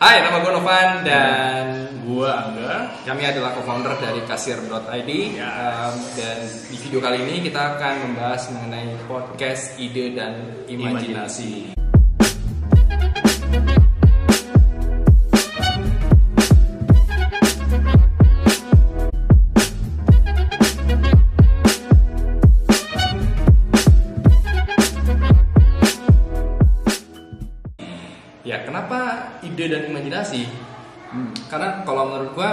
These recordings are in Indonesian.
Hai, nama gue Novan dan Gua Angga. kami adalah co-founder dari kasir.id Ya. Um, dan di video kali ini kita akan membahas mengenai podcast ide dan imajinasi. Ya, kenapa ide dan imajinasi? Hmm. Karena kalau menurut gua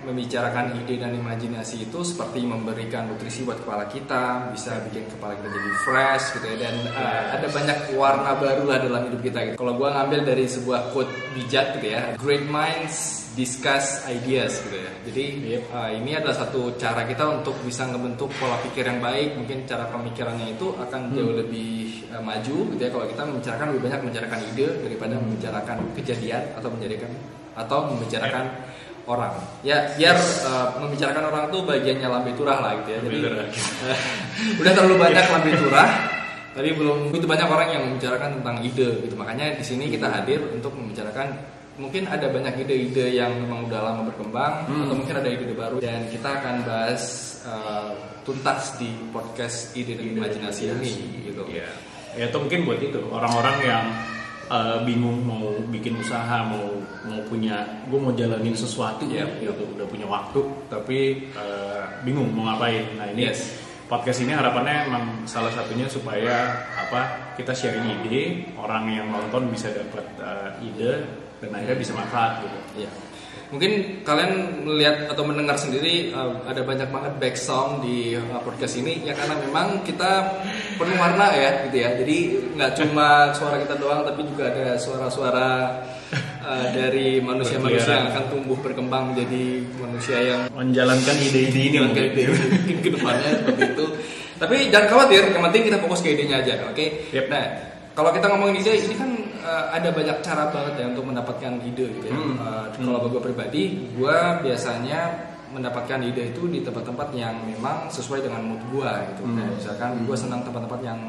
membicarakan ide dan imajinasi itu seperti memberikan nutrisi buat kepala kita, bisa bikin kepala kita jadi fresh gitu ya dan uh, ada banyak warna baru lah dalam hidup kita gitu. Kalau gua ngambil dari sebuah quote bijak gitu ya, great minds discuss ideas gitu ya. Jadi uh, ini adalah satu cara kita untuk bisa ngebentuk pola pikir yang baik. Mungkin cara pemikirannya itu akan jauh lebih uh, maju gitu ya kalau kita membicarakan lebih banyak membicarakan ide daripada membicarakan kejadian atau menjadikan atau membicarakan orang. Ya biar uh, membicarakan orang tuh bagiannya lambe turah lah gitu ya. Jadi udah terlalu banyak lambe turah tapi belum begitu banyak orang yang membicarakan tentang ide gitu. Makanya di sini kita hadir untuk membicarakan mungkin ada banyak ide-ide yang memang udah lama berkembang Hmm. atau mungkin ada ide-ide baru dan kita akan bahas uh, tuntas di podcast ide dan imajinasi ini gitu. Ya. Ya itu mungkin buat itu orang-orang yang uh, bingung mau bikin usaha, mau mau punya, gue mau jalanin sesuatu, Iya. gitu, udah punya waktu, tapi uh, bingung mau ngapain. Nah ini Yes. podcast ini harapannya emang salah satunya supaya apa kita sharing ide, orang yang nonton bisa dapat uh, ide dan akhirnya bisa manfaat gitu. Iya. Mungkin kalian melihat atau mendengar sendiri uh, ada banyak banget back sound di uh, podcast ini ya karena memang kita penuh warna ya gitu ya. Jadi nggak cuma suara kita doang tapi juga ada suara-suara uh, dari manusia-manusia yang akan tumbuh berkembang menjadi manusia yang Menjalankan ide-ide ini mungkin. ide mungkin ke depannya seperti itu. Tapi jangan khawatir, yang penting kita fokus ke idenya aja, oke? Yep. Nah, kalau kita ngomongin ide, ini kan uh, ada banyak cara banget ya untuk mendapatkan ide gitu ya. Hmm. Uh, Kalau gue pribadi, gue biasanya mendapatkan ide itu di tempat-tempat yang memang sesuai dengan mood gue gitu. Hmm. Kayak misalkan gue senang tempat-tempat yang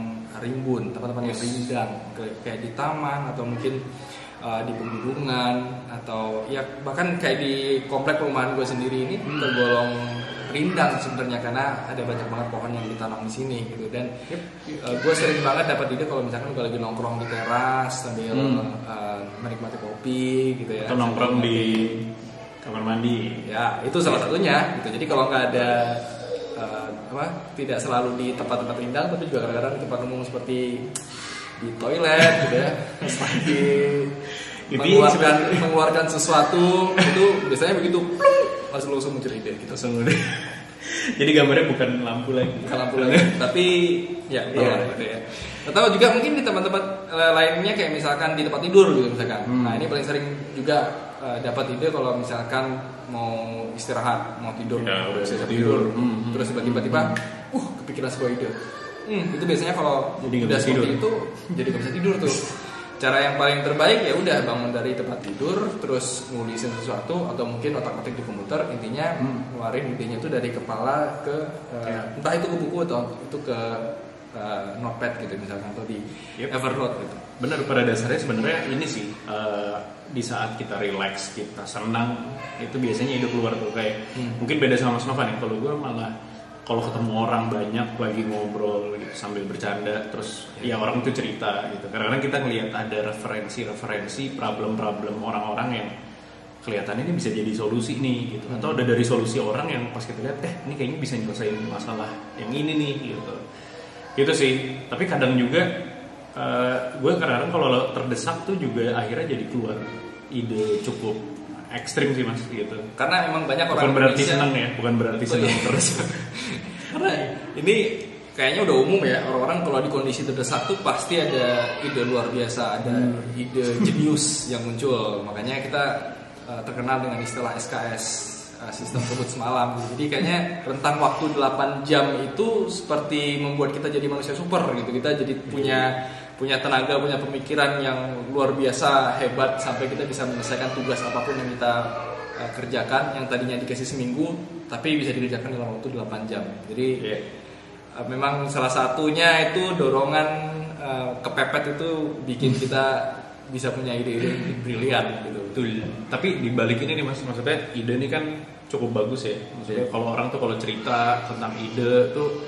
rimbun, tempat-tempat yang rindang, kayak- di taman atau mungkin uh, di pegunungan atau ya bahkan kayak di komplek perumahan gue sendiri ini tergolong rindang sebenarnya karena ada banyak banget pohon yang ditanam di sini gitu dan gue sering banget dapat ide kalau misalkan gue lagi nongkrong di teras sambil Hmm. uh, menikmati kopi gitu ya Atau nongkrong di kamar mandi. ya itu salah satunya gitu jadi kalau nggak ada uh, apa tidak selalu di tempat-tempat rindang tapi juga kadang-kadang di tempat umum seperti di toilet gitu ya Jadi mengeluarkan mengeluarkan sesuatu itu biasanya begitu plung, langsung muncul ide gitu Langsung. Jadi gambarnya bukan lampu lagi. bukan lampu lagi tapi ya Iya. gitu ya atau juga mungkin di tempat-tempat eh, lainnya kayak misalkan di tempat tidur gitu misalkan Hmm. nah ini paling sering juga eh, dapat ide kalau misalkan mau istirahat mau tidur Ya, bisa tidur, tidur. Hmm. terus tiba-tiba uh kepikiran sebuah ide hmm, itu biasanya kalau Jadi udah seperti tidur. itu jadi nggak bisa tidur tuh cara yang paling terbaik ya udah bangun dari tempat tidur terus nulisin sesuatu atau mungkin otak-atik di komputer intinya Hmm. ngeluarin idenya itu dari kepala ke Ya. entah itu ke buku atau itu ke eh, notepad gitu misalkan atau di Yep. Evernote gitu. Benar pada dasarnya sebenarnya ini sih eh, di saat kita relax, kita senang itu biasanya ide keluar tuh kayak Hmm. mungkin beda sama Mas Nova nih. Kalau gue malah kalau ketemu orang banyak lagi ngobrol gitu, sambil bercanda terus ya orang itu cerita gitu. Kadang-kadang kita ngelihat ada referensi-referensi problem-problem orang-orang yang kelihatannya ini bisa jadi solusi nih gitu. Atau ada dari solusi orang yang pas kita lihat eh ini kayaknya bisa nyelesain masalah yang ini nih gitu. Gitu sih. Tapi kadang juga eh, gue kadang-kadang kalau terdesak tuh juga akhirnya jadi keluar ide cukup ekstrim sih mas gitu. Karena emang banyak orang Bukan berarti Indonesia- seneng ya, bukan berarti Oh, seneng iya. terus. Karena ini kayaknya udah umum ya orang-orang kalau di kondisi terdesak tuh pasti ada ide luar biasa, ada Hmm. ide jenius yang muncul. Makanya kita uh, terkenal dengan istilah SKS uh, sistem kebut semalam. Jadi kayaknya rentang waktu 8 jam itu seperti membuat kita jadi manusia super gitu. Kita jadi punya punya tenaga, punya pemikiran yang luar biasa hebat sampai kita bisa menyelesaikan tugas apa pun yang kita uh, kerjakan yang tadinya dikasih seminggu tapi bisa dikerjakan dalam waktu 8 jam. Jadi Iya. uh, memang salah satunya itu dorongan uh, kepepet itu bikin kita bisa punya ide-ide brilian gitu. Betul. Tapi di balik ini nih mas, maksudnya ide ini kan cukup bagus ya. Maksudnya Iya. kalau orang tuh kalau cerita tentang ide tuh,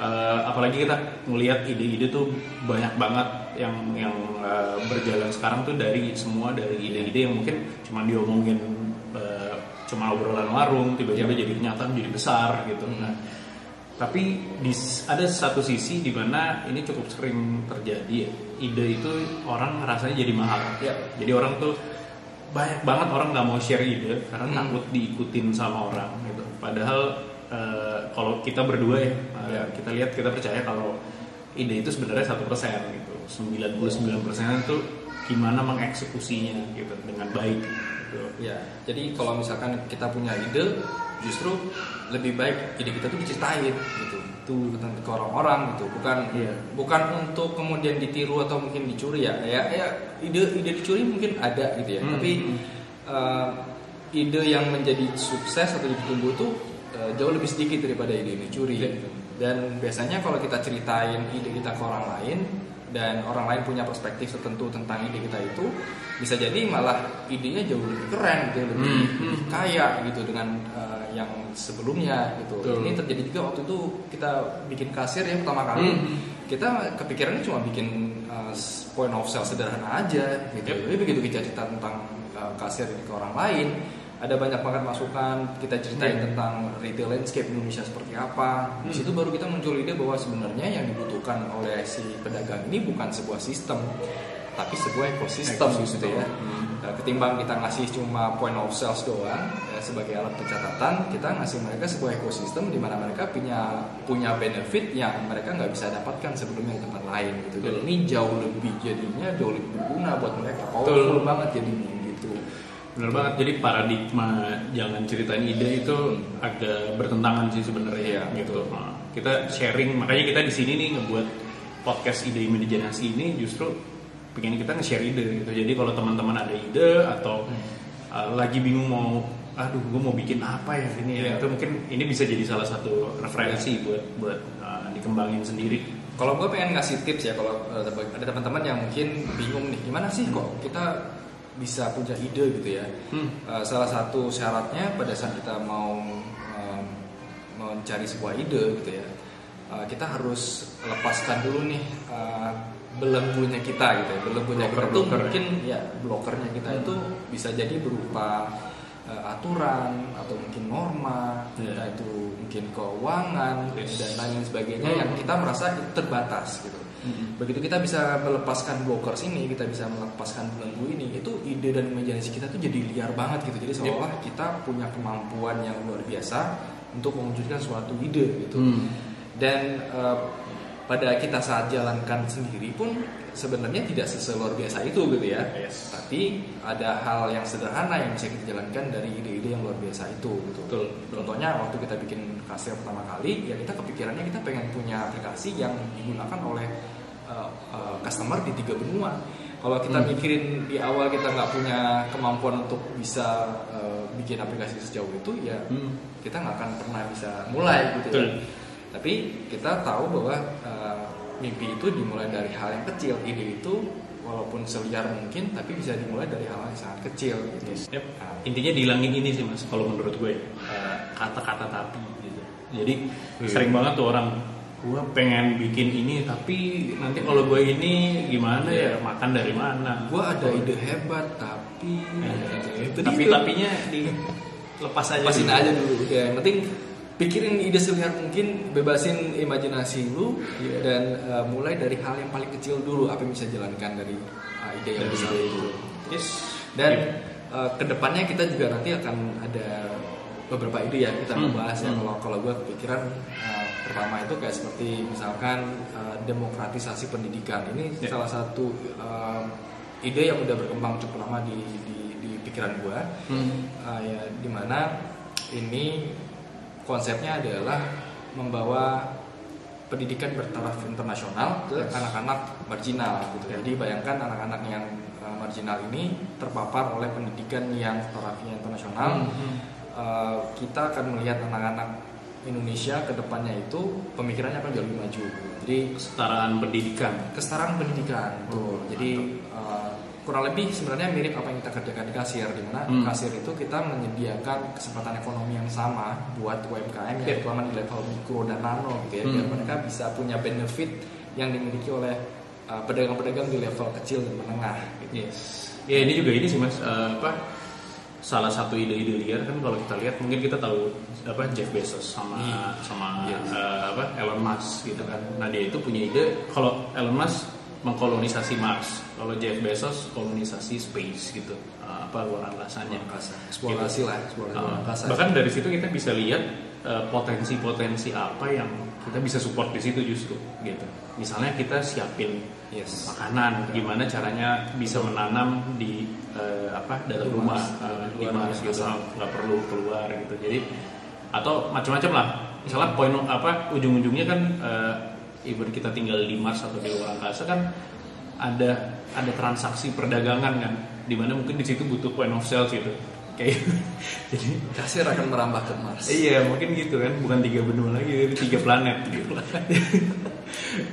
eh, apalagi kita ngelihat ide-ide tuh banyak banget yang yang eh, berjalan sekarang tuh dari semua dari ide-ide yang mungkin cuma diomongin eh, cuma obrolan warung, tiba-tiba jadi kenyataan jadi besar gitu. Hmm. Nah, tapi di, ada satu sisi di mana ini cukup sering terjadi ya. Ide itu orang rasanya jadi mahal. Ya. Jadi orang tuh banyak banget orang nggak mau share ide karena Hmm. takut diikutin sama orang gitu. Padahal eh, kalau kita berdua ya, Ya. kita lihat kita percaya kalau ide itu sebenarnya satu persen gitu. 99 persen itu gimana mengeksekusinya gitu dengan baik. Gitu. Ya, jadi kalau misalkan kita punya ide, justru lebih baik ide kita tuh diceritain gitu, tuh ke orang-orang gitu, bukan Iya. bukan untuk kemudian ditiru atau mungkin dicuri ya, ya, ya ide ide dicuri mungkin ada gitu ya, Hmm. tapi eh, ide yang menjadi sukses atau ditumbuh tuh eh, jauh lebih sedikit daripada ide yang dicuri. Iya. gitu. Dan biasanya kalau kita ceritain ide kita ke orang lain dan orang lain punya perspektif tertentu tentang ide kita itu bisa jadi malah idenya jauh lebih keren, jauh lebih, Hmm. kaya gitu dengan eh, yang sebelumnya gitu. Betul. Ini terjadi juga waktu itu kita bikin kasir ya pertama kali. Hmm. Kita kepikirannya cuma bikin eh, point of sale sederhana aja gitu. Yep. Tapi begitu kita cerita tentang eh, kasir ini ke orang lain, ada banyak banget masukan. Kita ceritain Hmm. tentang retail landscape Indonesia seperti apa. Di Hmm. situ baru kita muncul ide bahwa sebenarnya yang dibutuhkan oleh si pedagang ini bukan sebuah sistem, tapi sebuah ekosistem, Ekosistem. gitu ya. Hmm. Nah, ketimbang kita ngasih cuma point of sales doang ya, sebagai alat pencatatan, kita ngasih mereka sebuah ekosistem di mana mereka punya punya benefit yang mereka nggak bisa dapatkan sebelumnya di tempat lain gitu. Dan ini jauh lebih jadinya jauh lebih berguna buat mereka. Betul. Powerful banget jadinya Bener banget. Jadi paradigma jangan ceritain ide itu agak bertentangan sih sebenarnya Iya, gitu. Nah, kita sharing makanya kita di sini nih ngebuat podcast ide imajinasi ini justru pengen kita nge-share ide gitu. Jadi kalau teman-teman ada ide atau uh, lagi bingung mau aduh gue mau bikin apa ya ini ya Iya. itu mungkin ini bisa jadi salah satu referensi buat buat uh, dikembangin sendiri. Kalau gue pengen ngasih tips ya kalau eh, ada teman-teman yang mungkin bingung nih gimana sih kok kita bisa punya ide gitu ya. Hmm. Eh, salah satu syaratnya pada saat kita mau em, mencari sebuah ide gitu ya, eh, kita harus lepaskan dulu nih eh, belenggunya kita gitu ya. Belenggunya kita ya. mungkin ya blokernya kita Hmm. itu bisa jadi berupa eh, aturan atau mungkin norma, Iya. entah itu mungkin keuangan Yes. dan lain sebagainya Hmm. yang kita merasa itu terbatas gitu. Hmm. Begitu kita bisa melepaskan blockers ini, kita bisa melepaskan belenggu ini, itu ide dan imajinasi kita tuh jadi liar banget gitu. Jadi seolah kita punya kemampuan yang luar biasa untuk mewujudkan suatu ide gitu. Hmm. Dan eh, pada kita saat jalankan sendiri pun sebenarnya tidak seluar biasa itu gitu ya. Yes. Tapi ada hal yang sederhana yang bisa kita jalankan dari ide-ide yang luar biasa itu gitu. Betul. Contohnya waktu kita bikin kasir pertama kali, ya kita kepikirannya kita pengen punya aplikasi yang digunakan oleh uh, uh, customer di tiga benua. Kalau kita Hmm. mikirin di awal kita nggak punya kemampuan untuk bisa uh, bikin aplikasi sejauh itu, ya Hmm. kita nggak akan pernah bisa mulai gitu ya. Betul. Tapi kita tahu bahwa uh, mimpi itu dimulai dari hal yang kecil. Ide itu walaupun seliar mungkin, tapi bisa dimulai dari hal yang sangat kecil. Gitu. Yep. Nah, Intinya dihilangin ini sih mas, kalau menurut gue kata-kata tapi gitu. Jadi Iya. sering banget tuh orang gue pengen bikin ini tapi nanti kalau gue ini gimana ya makan dari mana? gue ada ide hebat, tapi Eh, itu tapi tapinya di lepas aja. lepasin dulu. aja dulu. Udah, yang penting pikirin ide seliar mungkin, bebasin imajinasi lu Iya. dan uh, mulai dari hal yang paling kecil dulu apa yang bisa jalankan dari uh, ide yang Dari besar itu. Yes. Dan Yep. uh, ke depannya kita juga nanti akan ada beberapa ide ya kita Hmm, bahas ya. hmm. Kalau kalau gue kepikiran uh, pertama itu kayak seperti misalkan uh, demokratisasi pendidikan. Ini Ya. salah satu um, ide yang udah berkembang cukup lama di di, di pikiran gue. Hmm. Uh, ya di mana ini konsepnya adalah membawa pendidikan bertaraf internasional ke anak-anak marginal gitu. Ya. Jadi bayangkan anak-anak yang uh, marginal ini terpapar oleh pendidikan yang tarafnya internasional. Hmm. Uh, kita akan melihat anak-anak Indonesia ke depannya itu pemikirannya akan jauh lebih maju. Jadi Kesetaraan pendidikan. kesetaraan pendidikan tuh. Oh, Jadi uh, kurang lebih sebenarnya mirip apa yang kita kerjakan di kasir di mana Hmm. kasir itu kita menyediakan kesempatan ekonomi yang sama buat UMKM yang terutama di level mikro dan nano gitu ya biar Hmm. mereka bisa punya benefit yang dimiliki oleh uh, pedagang-pedagang di level kecil dan menengah gitu. Yes. Ya ini juga ini sih mas eh, apa salah satu ide-ide liar kan kalau kita lihat mungkin kita tahu apa Jeff Bezos sama Iya. sama Yes. eh, apa Elon Musk gitu kan. Nah dia itu punya ide kalau Elon Musk mengkolonisasi Mars, kalau Jeff Bezos kolonisasi space gitu Eh, apa luar angkasanya. angkasa eksplorasi lah eksplorasi Uh, luar angkasa bahkan dari situ kita bisa lihat uh, potensi-potensi apa yang kita bisa support di situ justru gitu. Misalnya kita siapin yes makanan, gimana caranya bisa menanam di uh, apa dalam rumah, Mars, uh, di Mars gitu, nggak perlu keluar gitu. Jadi atau macam-macam lah. Misalnya poin apa ujung-ujungnya kan uh, even kita tinggal di Mars atau di luar angkasa kan ada ada transaksi perdagangan kan, di mana mungkin di situ butuh point of sales gitu. Kayak jadi kasir akan merambah ke Mars Iya mungkin gitu kan bukan tiga benua lagi ini tiga planet gitu.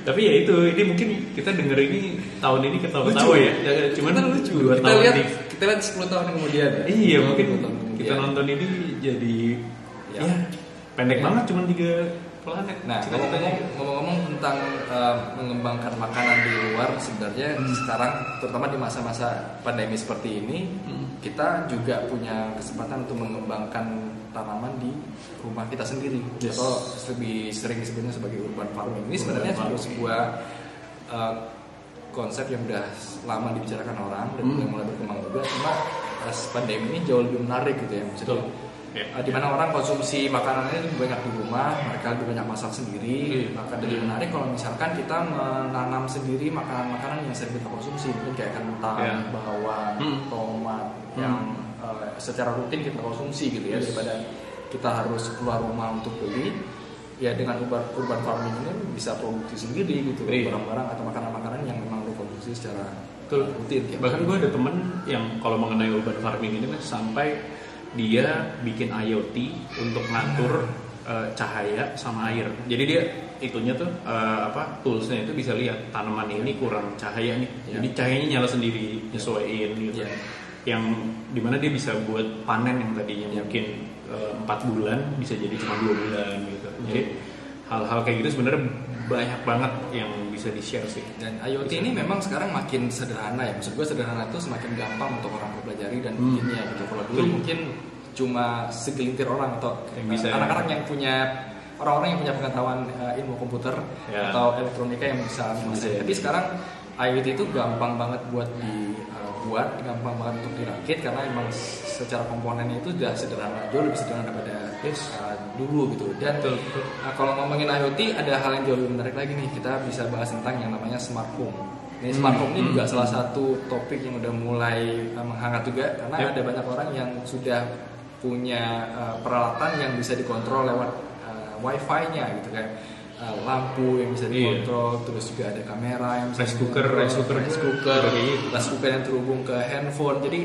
Tapi ya itu ini mungkin kita denger ini tahun ini ketawa-tawa ya. ya. Cuman Kita lucu dua kita tahun lihat kita lihat 10 tahun kemudian ya Iya 10 mungkin tahun kemudian. kita nonton ini jadi Ya. ya, pendek Ya. banget cuman tiga planet. Nah, Cita-citanya. ngomong-ngomong ngomong-ngomong tentang uh, mengembangkan makanan di luar, sebenarnya sekarang terutama di masa-masa pandemi seperti ini, Hmm. kita juga punya kesempatan untuk mengembangkan tanaman di rumah kita sendiri Yes. atau lebih sering disebutnya sebagai urban farming. Ini sebenarnya farming. sebuah, uh, konsep yang udah lama dibicarakan orang dan Hmm. mulai berkembang juga. Cuma pas pandemi ini jauh lebih menarik gitu ya, maksudnya. Betul. Ya. Uh, di mana orang konsumsi makanannya lebih banyak di rumah, mereka lebih banyak masak sendiri, Iya. maka lebih menarik kalau misalkan kita menanam sendiri makanan-makanan yang sering kita konsumsi, mungkin kayak kentang, Iya. bawang, Hmm. tomat Hmm. yang secara rutin kita konsumsi gitu ya Yes. daripada kita harus keluar rumah untuk beli. Ya dengan urban, urban farming ini bisa produksi sendiri gitu Iya. barang-barang atau makanan-makanan yang memang lo konsumsi secara Betul. rutin. tiap Bahkan hari. gue ada temen yang kalau mengenai urban farming ini sampai dia bikin IoT untuk ngatur eh, cahaya sama air. Jadi dia itunya tuh eh, apa toolsnya itu bisa lihat tanaman ini kurang cahaya nih. Ya. Jadi cahayanya nyala sendiri, nyesuaiin gitu. Ya. Yang di mana dia bisa buat panen yang tadinya Ya. mungkin eh, empat bulan bisa jadi cuma dua bulan gitu. Ya. Jadi hal-hal kayak gitu sebenarnya banyak banget yang bisa di share sih. Dan IoT ini memang sekarang makin sederhana ya. Maksud gue sederhana itu semakin gampang untuk orang mempelajari dan Hmm. bikinnya gitu. Kalau dulu Betul. mungkin cuma segelintir orang atau Yang bisa- anak-anak yang punya orang-orang yang punya pengetahuan eh, ilmu komputer Ya. atau elektronika yang bisa menguasai. Bisa. Tapi sekarang IoT itu gampang banget buat dibuat, gampang banget untuk dirakit karena emang secara komponennya itu sudah sederhana, jauh lebih sederhana daripada Yes. eh, dulu gitu. Dan Betul, betul. Nah, kalau ngomongin IoT ada hal yang jauh lebih menarik lagi nih. Kita bisa bahas tentang yang namanya smart home. Ini Hmm, smart home ini hmm, juga hmm. salah satu topik yang udah mulai uh, menghangat juga karena Yep. ada banyak orang yang sudah punya uh, peralatan yang bisa dikontrol lewat uh, wifi-nya gitu kan. Uh, lampu yang bisa Iya. dikontrol, terus juga ada kamera yang bisa Rice cooker, rice cooker rice cooker, kayak gitu. rice cooker yang terhubung ke handphone. Jadi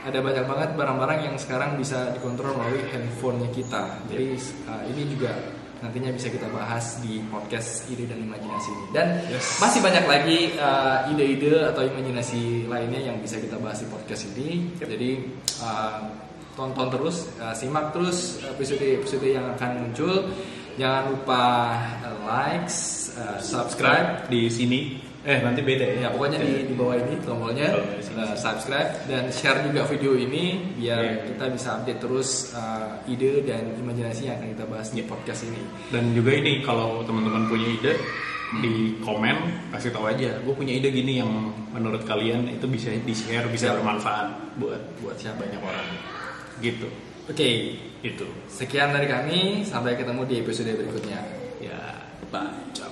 ada banyak banget barang-barang yang sekarang bisa dikontrol melalui handphonenya kita. Jadi uh, ini juga nantinya bisa kita bahas di podcast ide dan imajinasi ini. Dan Yes. masih banyak lagi uh, ide-ide atau imajinasi lainnya yang bisa kita bahas di podcast ini. Jadi uh, tonton terus, uh, simak terus episode-episode yang akan muncul. Jangan lupa uh, likes, uh, subscribe. di sini eh nanti beda ya Ya pokoknya di, di bawah ini tombolnya uh, subscribe dan share juga video ini biar Iya. kita bisa update terus uh, ide dan imajinasi yang akan kita bahas di podcast ini. dan juga ini kalau teman-teman punya ide di komen kasih tahu aja gue punya ide gini yang menurut kalian itu bisa di share bisa Ya. bermanfaat buat Buat siapa? banyak orang gitu Oke, itu sekian dari kami. Sampai ketemu di episode berikutnya. ya Bye.